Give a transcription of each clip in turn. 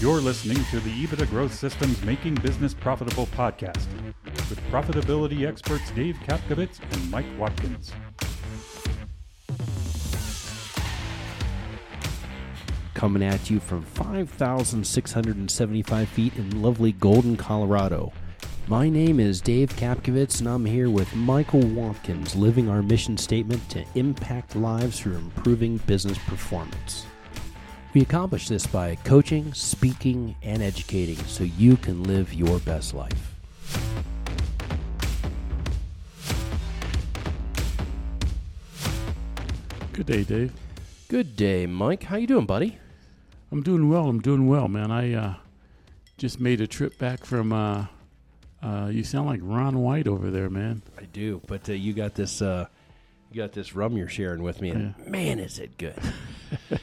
You're listening to the EBITDA Growth Systems Making Business Profitable podcast with profitability experts Dave Kapkovitz and Mike Watkins. Coming at you from 5,675 feet in lovely Golden, Colorado. My name is Dave Kapkovitz, and I'm here with Michael Watkins, living our mission statement to impact lives through improving business performance. We accomplish this by coaching, speaking, and educating so you can live your best life. Good day, Dave. Good day, Mike. How you doing, buddy? I'm doing well. I'm doing well, man. I uh, just made a trip back from. Uh, uh, you sound like Ron White over there, man. I do, but uh, you got this. Uh, you got this rum you're sharing with me, and man, is it good!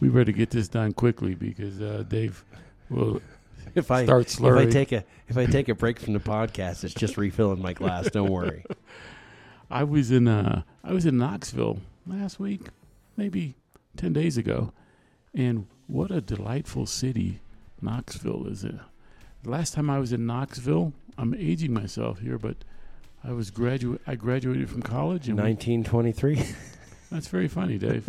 We better get this done quickly because uh, Dave will if I start slurring. if. I take a if I take a break from the podcast, it's just refilling my glass. Don't worry. I was in uh, I was in Knoxville last week, maybe ten days ago, and what a delightful city Knoxville is. It. The last time I was in Knoxville, I'm aging myself here, but I was graduate. I graduated from college, in 1923. that's very funny, Dave.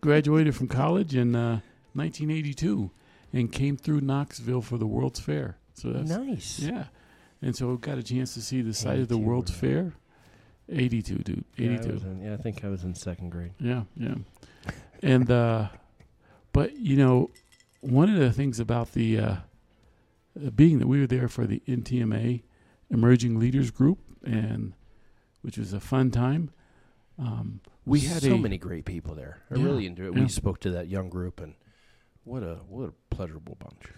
graduated from college in uh, 1982, and came through Knoxville for the World's Fair. So that's nice. yeah, and so we got a chance to see the site of the World's right. Fair. 82, dude. Yeah, I 82. in- yeah, I think I was in second grade. Yeah, yeah. And uh but you know, one of the things about the uh, being that we were there for the NTMA Emerging Leaders Group and which was a fun time. Um we had so a many great people there. I Yeah, really enjoyed it. yeah. We spoke to that young group, and what a what a pleasurable bunch.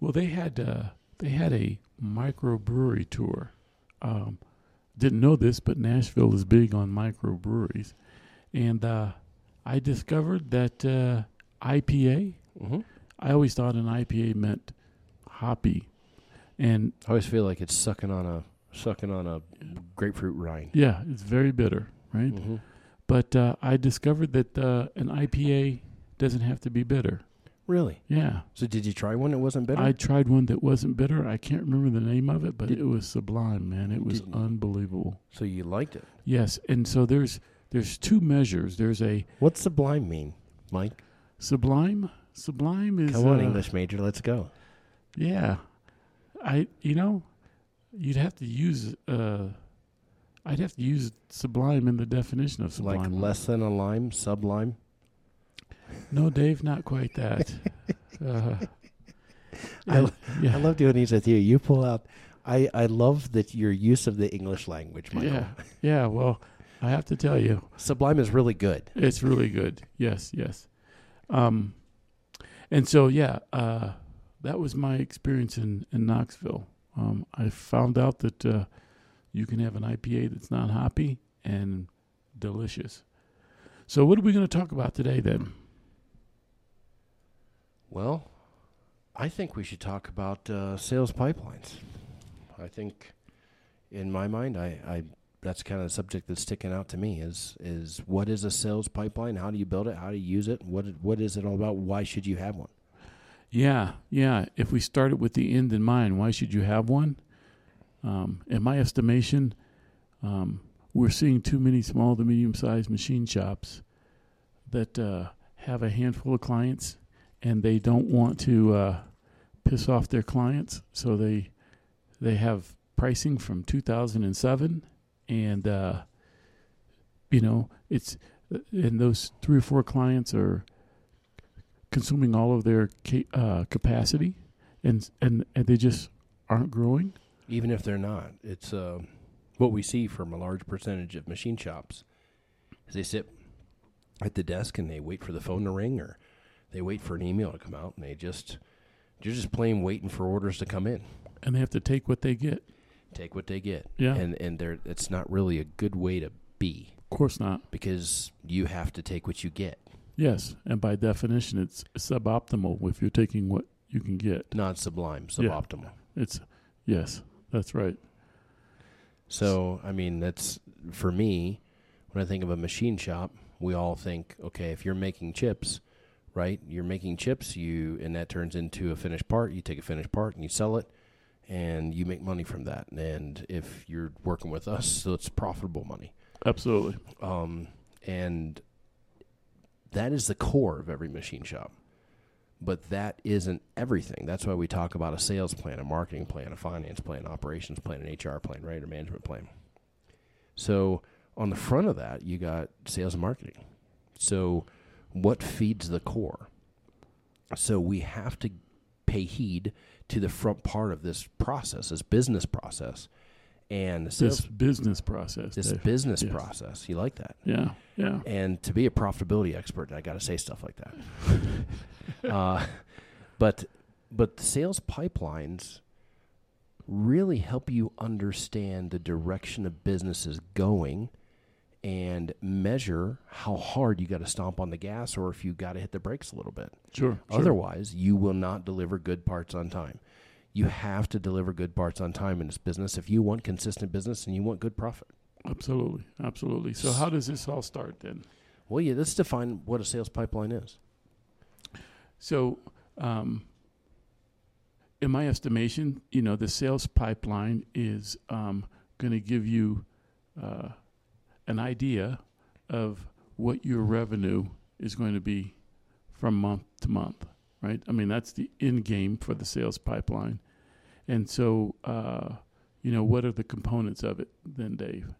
well they had uh they had a microbrewery tour. Um didn't know this, but Nashville is big on microbreweries. And uh I discovered that uh IPA Mm-hmm. I always thought an IPA meant hoppy, and I always feel like it's sucking on a sucking on a grapefruit rind. yeah, it's very bitter, right? Mm-hmm. But uh, I discovered that uh, an IPA doesn't have to be bitter. Really? Yeah, So did you try one that wasn't bitter? I tried one that wasn't bitter. I can't remember the name of it, but Did- it was sublime, man. It was unbelievable. so you liked it. Yes, and so there's there's two measures. There's a What's sublime mean, Mike? sublime. Sublime is Come on, uh, English major, let's go. Yeah, I you know, you'd have to use uh, I'd have to use sublime in the definition of sublime. Like less than a lime, sublime. No, Dave, not quite that. uh, I- yeah, I love doing these with you. You pull out. I, I love that your use of the English language, Michael. yeah, yeah. Well, I have to tell you, Sublime is really good. it's really good. Yes, yes. Um, and so yeah, uh, that was my experience in in Knoxville. Um, I found out that uh, you can have an IPA that's not hoppy and delicious. So what are we going to talk about today then? Well, I think we should talk about uh, sales pipelines. I think, in my mind, I, I that's kind of the subject that's sticking out to me is is what is a sales pipeline? How do you build it? How do you use it? What what is it all about? Why should you have one? Yeah, yeah. If we started with the end in mind, why should you have one? Um, in my estimation, um, we're seeing too many small to medium sized machine shops that uh, have a handful of clients and they don't want to uh, piss off their clients, so they they have pricing from 2007, and uh, you know it's and those three or four clients are consuming all of their ca- uh, capacity, and, and and they just aren't growing. Even if they're not, it's uh, what we see from a large percentage of machine shops. Is they sit at the desk and they wait for the phone to ring, or they wait for an email to come out, and they just they're just plain waiting for orders to come in. and they have to take what they get. Take what they get. Yeah. and and they're it's not really a good way to be Of course not. because you have to take what you get, Yes, and by definition, it's suboptimal if you're taking what you can get. not sublime, Yeah. suboptimal. It's yes, that's right. So I mean, that's for me. when I think of a machine shop, we all think, okay, if you're making chips, right? You're making chips, you and that turns into a finished part. You take a finished part and you sell it, and you make money from that. And if you're working with us, so it's profitable money. Absolutely. Um, and that is the core of every machine shop. But that isn't everything. That's why we talk about a sales plan, a marketing plan, a finance plan, an operations plan, an HR plan, right, or management plan. So on the front of that, you got sales and marketing. So what feeds the core? So we have to pay heed to the front part of this process, this business process, and the sales, This business process. this Dave. business Yes. process. You like that? Yeah. Yeah. And to be a profitability expert, I got to say stuff like that. uh, but but the sales pipelines really help you understand the direction a business is going and measure how hard you got to stomp on the gas or if you got to hit the brakes a little bit. Sure. sure. Otherwise, you will not deliver good parts on time. You have to deliver good parts on time in this business if you want consistent business and you want good profit. Absolutely. Absolutely. So how does this all start then? Well, yeah, let's define what a sales pipeline is. So, um, in my estimation, you know, the sales pipeline is um, going to give you uh, an idea of what your revenue is going to be from month to month, right? I mean, that's the end game for the sales pipeline. And so, uh, you know, what are the components of it then, Dave?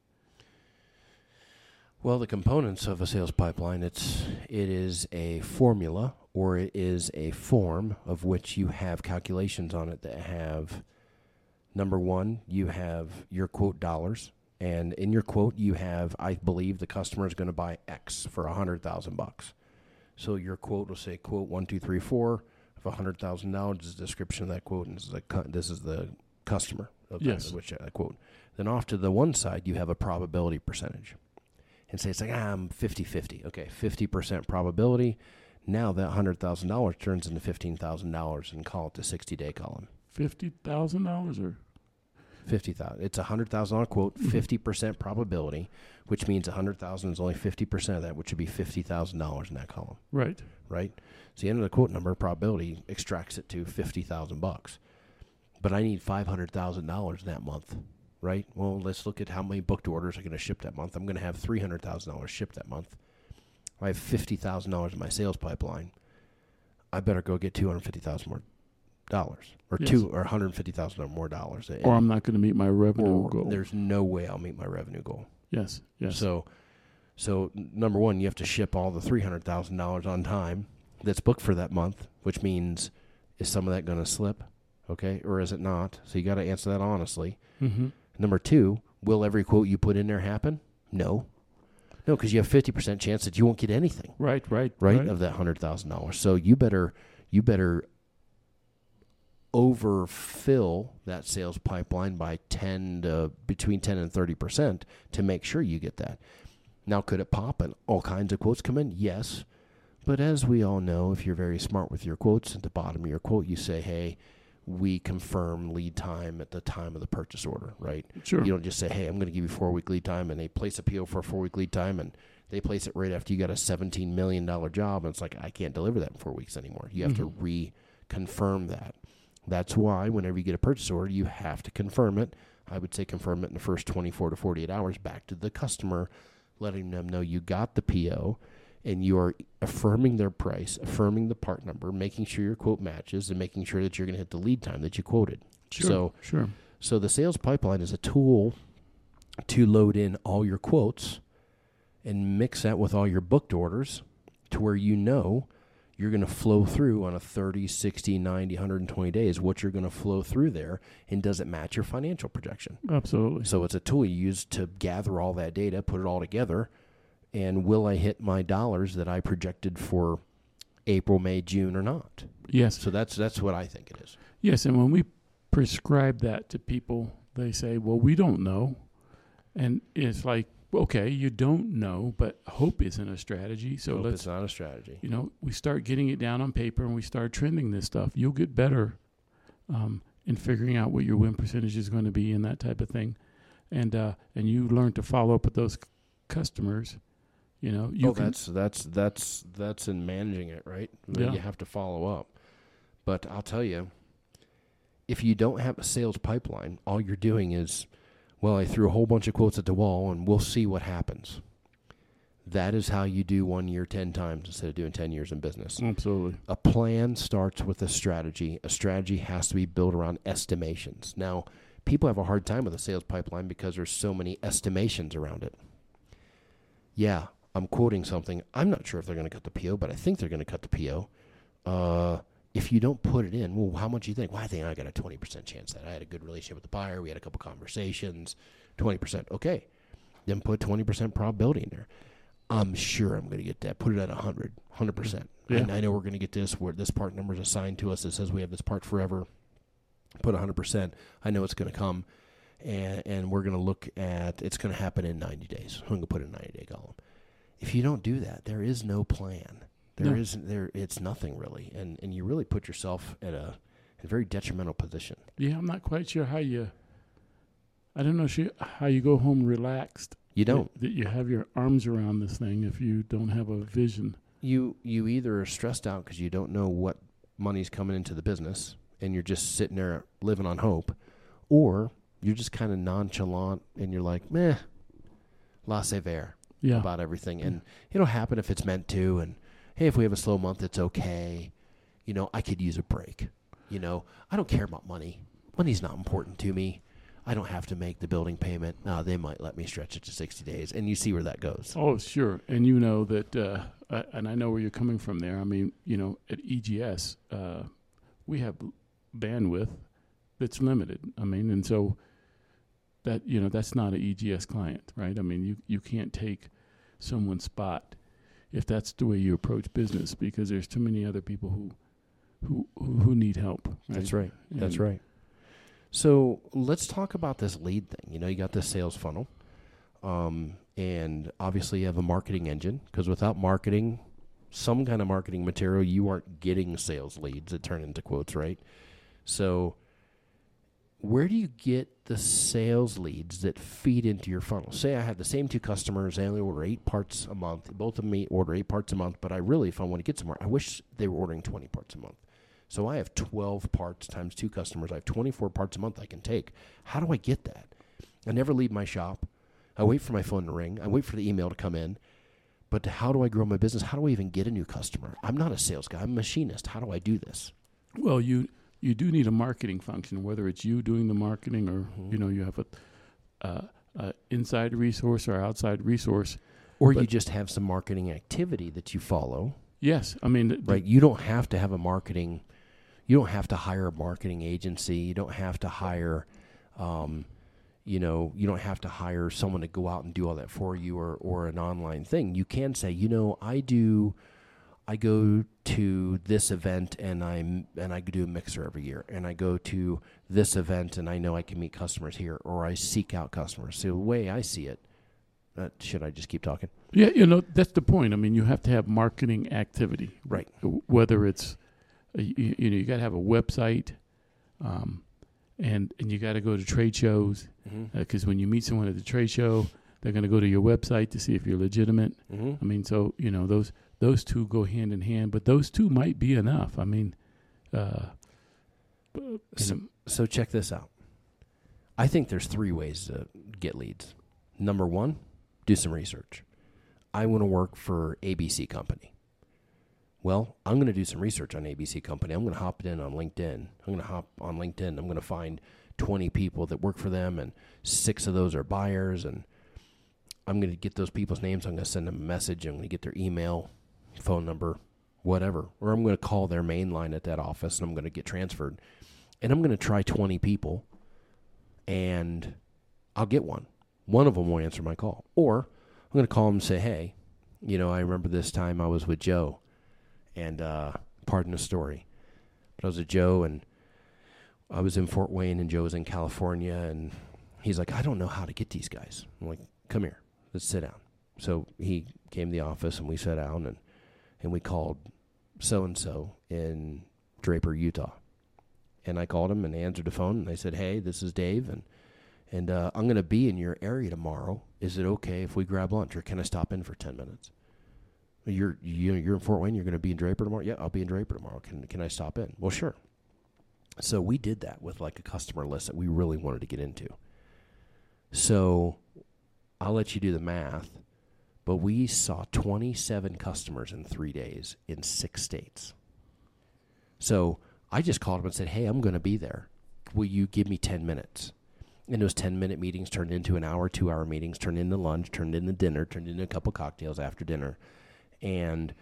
Well, the components of a sales pipeline, it's it is a formula or it is a form of which you have calculations on it that have number 1, you have your quote dollars and in your quote you have I believe the customer is going to buy X for a 100,000 bucks. So your quote will say quote 1234 a $100,000 is the description of that quote and this is a cu- this is the customer of Yes. which I quote. Then off to the one side you have a probability percentage and say it's like ah, I'm 50-50. Okay, 50% probability. Now that $100,000 turns into $15,000 and call it the 60-day column. Fifty thousand dollars, or 50,000. It's a $100,000 quote, Mhm. 50% probability, which means a 100,000 is only 50% of that, which would be $50,000 in that column, right? right? So the end of the quote number probability extracts it to 50,000 bucks. But I need $500,000 that month, right? Well, let's look at how many booked orders are going to ship that month. I'm going to have $300,000 shipped that month. I have $50,000 in my sales pipeline. I better go get 250,000 more dollars or Yes. two or 150,000 or more dollars. Or I'm not going to meet my revenue Or goal. there's no way I'll meet my revenue goal. Yes. Yes. So, so number one, you have to ship all the three hundred thousand dollars on time that's booked for that month, which means is some of that going to slip, okay, or is it not? So you got to answer that honestly. mm-hmm. Number two, will every quote you put in there happen? No, no, because you have fifty percent chance that you won't get anything, Right. Right. right, of that hundred thousand dollars. So you better you better overfill that sales pipeline by 10 to between 10 and 30 percent to make sure you get that now could it pop and all kinds of quotes come in yes but as we all know if you're very smart with your quotes at the bottom of your quote you say hey we confirm lead time at the time of the purchase order right Sure. you don't just say, "Hey, I'm going to give you four week lead time," and they place a PO for a four week lead time, and they place it right after you got a 17 million dollar job, and it's like I can't deliver that in four weeks anymore. You have to mm-hmm. reconfirm that. That's why whenever you get a purchase order, you have to confirm it. I would say confirm it in the first 24 to 48 hours back to the customer, letting them know you got the PO and you are affirming their price, affirming the part number, making sure your quote matches, and making sure that you're going to hit the lead time that you quoted. Sure. So sure. so the sales pipeline is a tool to load in all your quotes and mix that with all your booked orders to where you know you're going to flow through on a 30, 60, 90, 120 days what you're going to flow through there and does it match your financial projection. Absolutely. So it's a tool you use to gather all that data, put it all together, and will I hit my dollars that I projected for April, May, June or not? Yes. So that's that's what I think it is. Yes. And when we prescribe that to people, they say, "Well, we don't know," and it's like, okay, you don't know, but hope isn't a strategy. So Hope let's it's not a strategy. you know, we start getting it down on paper and we start trending this stuff, you'll get better um, in figuring out what your win percentage is going to be and that type of thing. And uh, and you learn to follow up with those customers, you know, you oh, can. that's that's that's that's in managing it, right? I mean, Yeah. You have to follow up. But I'll tell you, if you don't have a sales pipeline, all you're doing is, well, I threw a whole bunch of quotes at the wall, and we'll see what happens. That is how you do one year ten times instead of doing ten years in business. absolutely. A plan starts with a strategy. A strategy has to be built around estimations. Now, people have a hard time with a sales pipeline because there's so many estimations around it. Yeah, I'm quoting something. I'm not sure if they're going to cut the PO, but I think they're going to cut the PO. Uh, if you don't put it in, well, how much do you think? Well, I think I got a 20% chance that I had a good relationship with the buyer. We had a couple conversations. 20%. Okay. Then put 20% probability in there. I'm sure I'm going to get that. Put it at 100, 100%. Yeah. And I know we're going to get this where this part number is assigned to us. It says we have this part forever. Put 100%. I know it's going to come. And, and we're going to look at it's going to happen in 90 days. I'm going to put a 90 day column. If you don't do that, there is no plan. There No. not there. It's nothing really, and and you really put yourself at a, a very detrimental position. Yeah, I'm not quite sure how you. I don't know how you go home relaxed. You don't. That, that you have your arms around this thing if you don't have a vision. You you either are stressed out because you don't know what money's coming into the business, and you're just sitting there living on hope, or you're just kind of nonchalant and you're like, meh, laissez faire Yeah. about everything, and it'll happen if it's meant to. And hey, if we have a slow month, it's okay. You know, I could use a break. You know, I don't care about money. Money's not important to me. I don't have to make the building payment. No, they might let me stretch it to 60 days, and you see where that goes. Oh, sure. And you know that, uh, I, and I know where you're coming from there. I mean, you know, at EGS, uh, we have bandwidth that's limited. I mean, and so that you know that's not an EGS client, right? I mean, you you can't take someone's spot if that's the way you approach business because there's too many other people who who who, need help. Right? That's right. That's right. So let's talk about this lead thing. You know, you got this sales funnel, um, and obviously you have a marketing engine because without marketing, some kind of marketing material, you aren't getting sales leads that turn into quotes, right? So, where do you get the sales leads that feed into your funnel? Say I have the same two customers, they only order eight parts a month. Both of me order eight parts a month, but I really, if I want to get somewhere, I wish they were ordering 20 parts a month. So I have 12 parts times two customers. I have 24 parts a month I can take. How do I get that? I never leave my shop. I wait for my phone to ring. I wait for the email to come in. But how do I grow my business? How do I even get a new customer? I'm not a sales guy. I'm a machinist. How do I do this? Well, you you do need a marketing function, whether it's you doing the marketing or Mhm. you know you have a, uh, a inside resource or outside resource. Or you just have some marketing activity that you follow, Yes, I mean, the- right? You don't have to have a marketing. You don't have to hire a marketing agency. You don't have to hire, um, you know, you don't have to hire someone to go out and do all that for you or or an online thing. You can say, you know, I do. I go to this event and I'm and I do a mixer every year, and I go to this event and I know I can meet customers here, or I seek out customers. So the way I see it, uh, should I just keep talking? Yeah, you know that's the point. I mean, you have to have marketing activity, Right. Whether it's uh, you, you know you got to have a website, um, and and you got to go to trade shows Mm-hmm. because when you meet someone at the trade show, they're going to go to your website to see if you're legitimate. Mm-hmm. I mean, so you know those those two go hand in hand, but those two might be enough. I mean, uh, So- So check this out. I think there's three ways to get leads. Number one, do some research. I want to work for ABC Company. Well, I'm going to do some research on ABC Company. I'm going to hop in on LinkedIn. I'm going to hop on LinkedIn. I'm going to find 20 people that work for them, and six of those are buyers. And I'm going to get those people's names. I'm going to send them a message. I'm going to get their email, phone number, whatever. Or I'm going to call their main line at that office, and I'm going to get transferred and I'm going to try 20 people and I'll get one. One of them will answer my call. Or I'm going to call them and say, hey, you know, I remember this time I was with Joe and, uh, pardon the story, but I was with Joe and I was in Fort Wayne and Joe was in California and he's like, I don't know how to get these guys. I'm like, come here, let's sit down. So he came to the office and we sat down and, and we called so and so in Draper, Utah and I called him and answered the phone and they said, "Hey, this is Dave," and and uh, I'm going to be in your area tomorrow. Is it okay if we grab lunch, or can I stop in for ten minutes? You're you you're in Fort Wayne. You're going to be in Draper tomorrow. Yeah, I'll be in Draper tomorrow. Can can I stop in? Well, sure. So we did that with like a customer list that we really wanted to get into. So I'll let you do the math, but we saw 27 customers in three days in six states. So I just called them and said, Hey, I'm going to be there. Will you give me 10 minutes? And those 10 minute meetings turned into an hour, two hour meetings, turned into lunch, turned into dinner, turned into a couple cocktails after dinner. And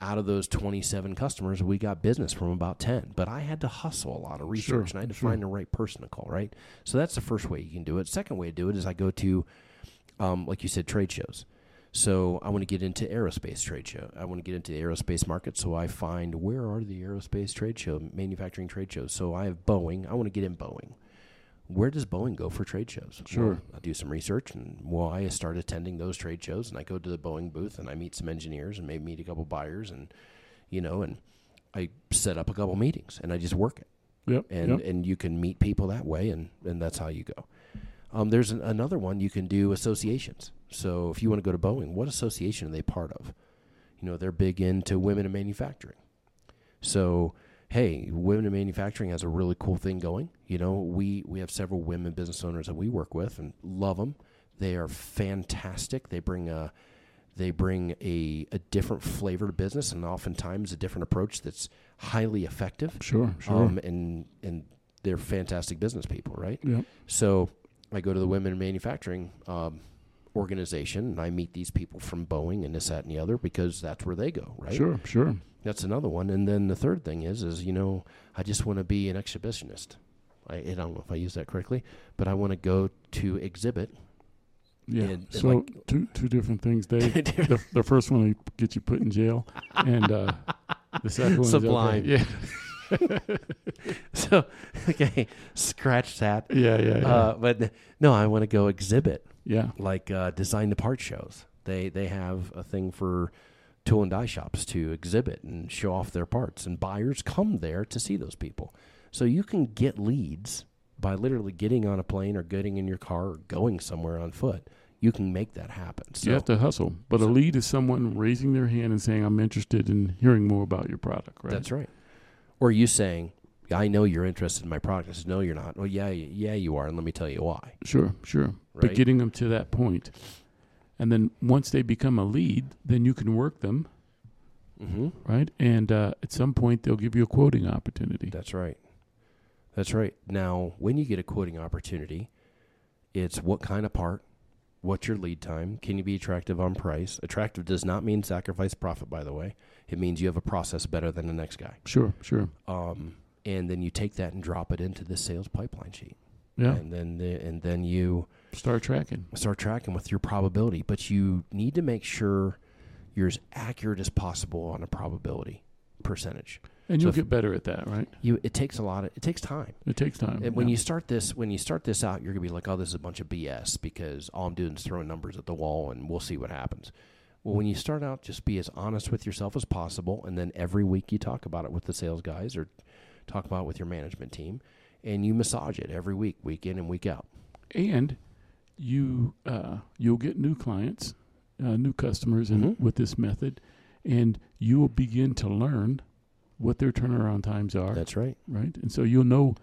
out of those 27 customers, we got business from about 10. But I had to hustle a lot of research Sure, and I had to sure. find the right person to call, right? So that's the first way you can do it. Second way to do it is I go to, um, like you said, trade shows. So I want to get into aerospace trade show. I want to get into the aerospace market. So I find where are the aerospace trade show, manufacturing trade shows. So I have Boeing. I want to get in Boeing. Where does Boeing go for trade shows? Sure. Well, I do some research, and well, I start attending those trade shows, and I go to the Boeing booth, and I meet some engineers, and maybe meet a couple buyers, and you know, and I set up a couple meetings, and I just work it Yep. and yep. and you can meet people that way, and and that's how you go. Um, there's an, another one you can do associations. So if you want to go to Boeing, what association are they part of? You know, they're big into women in manufacturing. So hey, women in manufacturing has a really cool thing going. You know, we we have several women business owners that we work with and love them. They are fantastic. They bring a they bring a, a different flavor to business and oftentimes a different approach that's highly effective Sure. Sure. um, and and they're fantastic business people, right? yep. So I go to the women in manufacturing um, organization and I meet these people from Boeing and this, that, and the other because that's where they go, right? Sure. Sure. That's another one. And then the third thing is, is you know, I just want to be an exhibitionist. I, I don't know if I use that correctly, but I want to go to exhibit. Yeah. And- and so like- two two different things, Dave. the, the first one will get you put in jail, and uh, the second one Sublime. is okay. Yeah. so okay, scratch that. Yeah. Yeah. Yeah. Uh, but no, I want to go exhibit. Yeah. like uh, Design-2-Part shows. They they have a thing for tool and die shops to exhibit and show off their parts, and buyers come there to see those people. So you can get leads by literally getting on a plane or getting in your car or going somewhere on foot. You can make that happen. So you have to hustle, but a lead is someone raising their hand and saying, "I'm interested in hearing more about your product." Right. that's right. Or you saying, "I know you're interested in my product." I said, "No, you're not." Well, yeah, yeah, you are, and let me tell you why. Sure. Sure. Right? But getting them to that point, and then once they become a lead, then you can work them, mm-hmm. right? And uh, at some point, they'll give you a quoting opportunity. That's right. That's right. Now, when you get a quoting opportunity, it's what kind of part, what's your lead time, can you be attractive on price? Attractive does not mean sacrifice profit, by the way. It means you have a process better than the next guy. Sure. Sure. Um, and then you take that and drop it into the sales pipeline sheet, Yeah. and then the, and then you Start tracking. start tracking with your probability. But you need to make sure you're as accurate as possible on a probability percentage. And So you'll get better at that, right? You it takes a lot of it takes time. It takes time. And when yeah. you start this, when you start this out, you're gonna be like, "Oh, this is a bunch of BS," because all I'm doing is throwing numbers at the wall, and we'll see what happens. Well, when you start out, just be as honest with yourself as possible, and then every week you talk about it with the sales guys or talk about with your management team, and you massage it every week, week in and week out. and you uh, you'll get new clients, uh, new customers, in, Mhm. with this method, and you will begin to learn what their turnaround times are, That's right. right? And so you'll know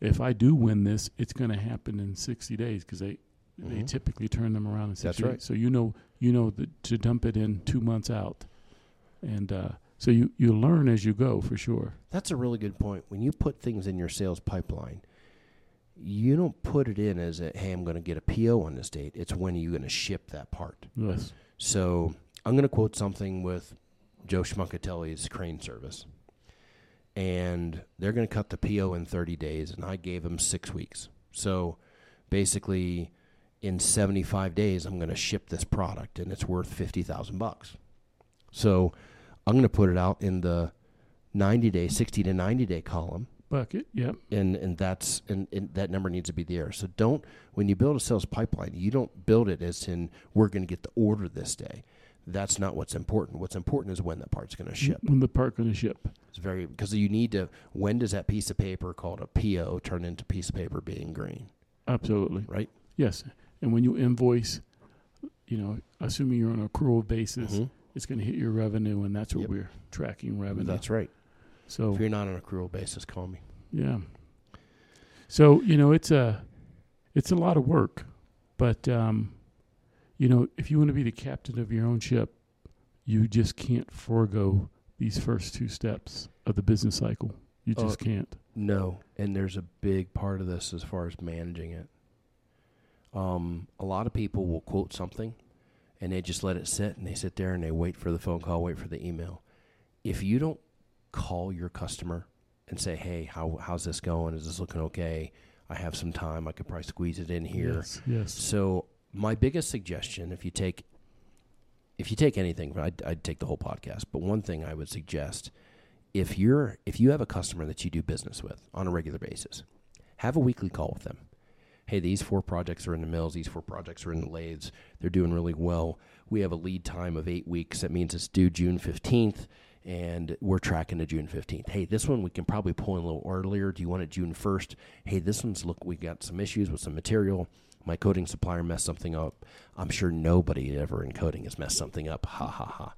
if I do win this, it's going to happen in sixty days because they they Mhm. typically turn them around in sixty That's days. right. So you know you know that to dump it in two months out, and uh, so you you learn as you go for sure. That's a really good point. When you put things in your sales pipeline, you don't put it in as a, "Hey, I'm going to get a PO on this date." It's when are you going to ship that part. Yes. So I'm going to quote something with Joe Schmuckatelli's crane service. And they're going to cut the PO in 30 days, and I gave them six weeks. So basically, in 75 days, I'm going to ship this product, and it's worth 50,000 bucks. So I'm going to put it out in the 90 day, 60 to 90 day column Bucket. Yep. and and that's and, and that number needs to be there. So don't when you build a sales pipeline, you don't build it as in we're going to get the order this day. That's not what's important. What's important is when that part's going to ship. When the part going to ship. It's very because you need to. When does that piece of paper called a PO turn into piece of paper being green? absolutely. right? Yes. And when you invoice, you know, assuming you're on an accrual basis, Mhm. It's going to hit your revenue, and that's what Yep. we're tracking revenue. That's right. so If you're not on accrual basis, call me. yeah. So you know, it's a it's a lot of work, but um, you know, if you want to be the captain of your own ship, you just can't forego these first two steps of the business cycle. You Oh, just can't. No, and there's a big part of this as far as managing it. Um, a lot of people will quote something, and they just let it sit, and they sit there and they wait for the phone call, wait for the email. If you don't call your customer and say, "Hey, how how's this going? Is this looking okay? I have some time. I could probably squeeze it in here." Yes. Yes. So my biggest suggestion, if you take, if you take anything, I'd, I'd take the whole podcast. But one thing I would suggest, if you're if you have a customer that you do business with on a regular basis, have a weekly call with them. Hey, these four projects are in the mills. These four projects are in the lathes. They're doing really well. We have a lead time of eight weeks. That means it's due June fifteenth, and we're tracking to June fifteenth. Hey, this one we can probably pull in a little earlier. Do you want it June first? Hey, this one's look. We got some issues with some material my coding supplier messed something up. I'm sure nobody ever in coding has messed something up. Ha ha ha.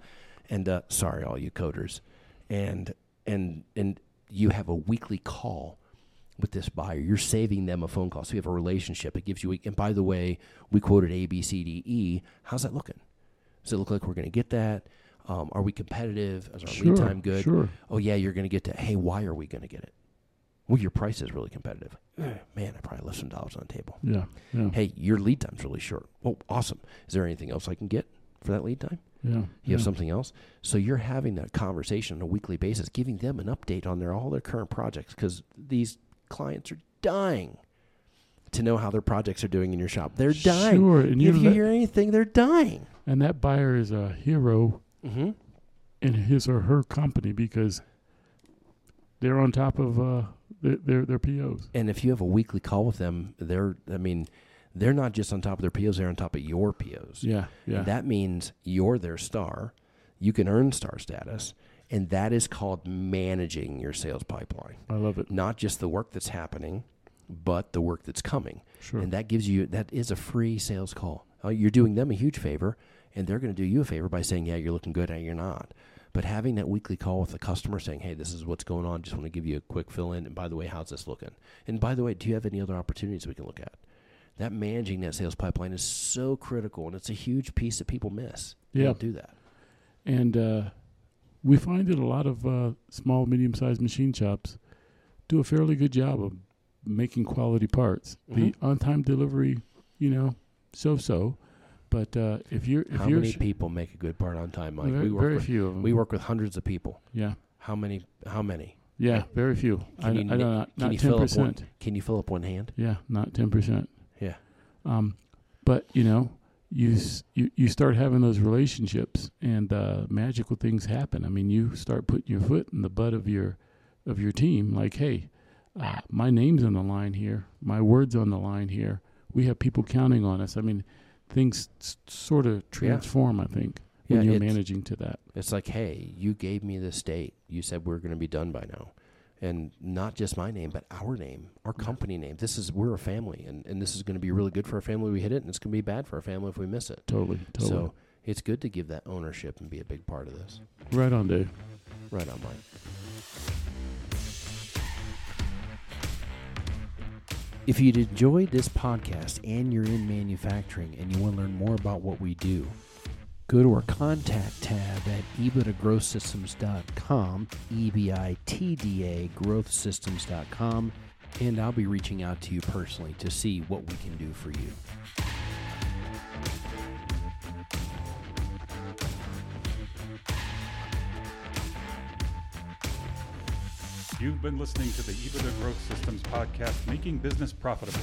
And uh, sorry, all you coders. And and and you have a weekly call with this buyer. You're saving them a phone call, so you have a relationship. It gives you. A and by the way, we quoted A, B, C, D, E. How's that looking? Does it look like we're going to get that? Um, are we competitive? Is our Sure. lead time good? Sure. Oh yeah, you're going to get to, Hey, why are we going to get it? Well, your price is really competitive. Man, I probably left some dollars on the table Yeah. Yeah. hey, your lead time's really short. Well, awesome. Is there anything else I can get for that lead time? Yeah. You yeah. have something else? So you're having that conversation on a weekly basis, giving them an update on their all their current projects because these clients are dying to know how their projects are doing in your shop. They're dying. Sure. And if you hear anything, they're dying. and that buyer is a hero Mm-hmm. in his or her company because they're on top of uh, their, their their POs. And if you have a weekly call with them, they're I mean, they're not just on top of their POs; they're on top of your POs. Yeah. Yeah. That means you're their star. You can earn star status, and that is called managing your sales pipeline. I love it. Not just the work that's happening, but the work that's coming. Sure. And that gives you that is a free sales call. Uh, You're doing them a huge favor, and they're going to do you a favor by saying, "Yeah, you're looking good," and you're not. But having that weekly call with the customer saying, "Hey, this is what's going on. Just want to give you a quick fill in. And by the way, how's this looking? And by the way, do you have any other opportunities we can look at?" That managing that sales pipeline is so critical, and it's a huge piece that people miss. Yeah. don't do that. And uh, we find that a lot of uh, small, medium sized machine shops do a fairly good job of making quality parts. The Mhm. on time delivery, you know, so so. But uh, if you're if How you're many sh- people make a good part on time, Mike? very, we work very with few of them. we work with hundreds of people. Yeah, How many? How many? yeah, very few. I, Can I you don't know, not ten fill up one? percent. Can you fill up one hand? Yeah, not ten percent. Yeah. Um, but you know, you you you start having those relationships, and uh, magical things happen. I mean, you start putting your foot in the butt of your of your team. Like, hey, uh, my name's on the line here. My word's on the line here. We have people counting on us. I mean, things s- sort of transform. I think when Yeah, you're managing to that. It's like, hey, you gave me this date. You said we are going to be done by now. And not just my name, but our name, our company name. This is, we're a family, and, and this is going to be really good for our family if we hit it, and it's going to be bad for our family if we miss it. Totally, totally. So it's good to give that ownership and be a big part of this. right on, Dave. Right on, Mike. If you'd enjoyed this podcast and you're in manufacturing and you want to learn more about what we do, go to our contact tab at ebitdagrowthsystems.com, E-B-I-T-D-A growthsystems.com, and I'll be reaching out to you personally to see what we can do for you. You've been listening to the EBITDA Growth Systems podcast, Making Business Profitable.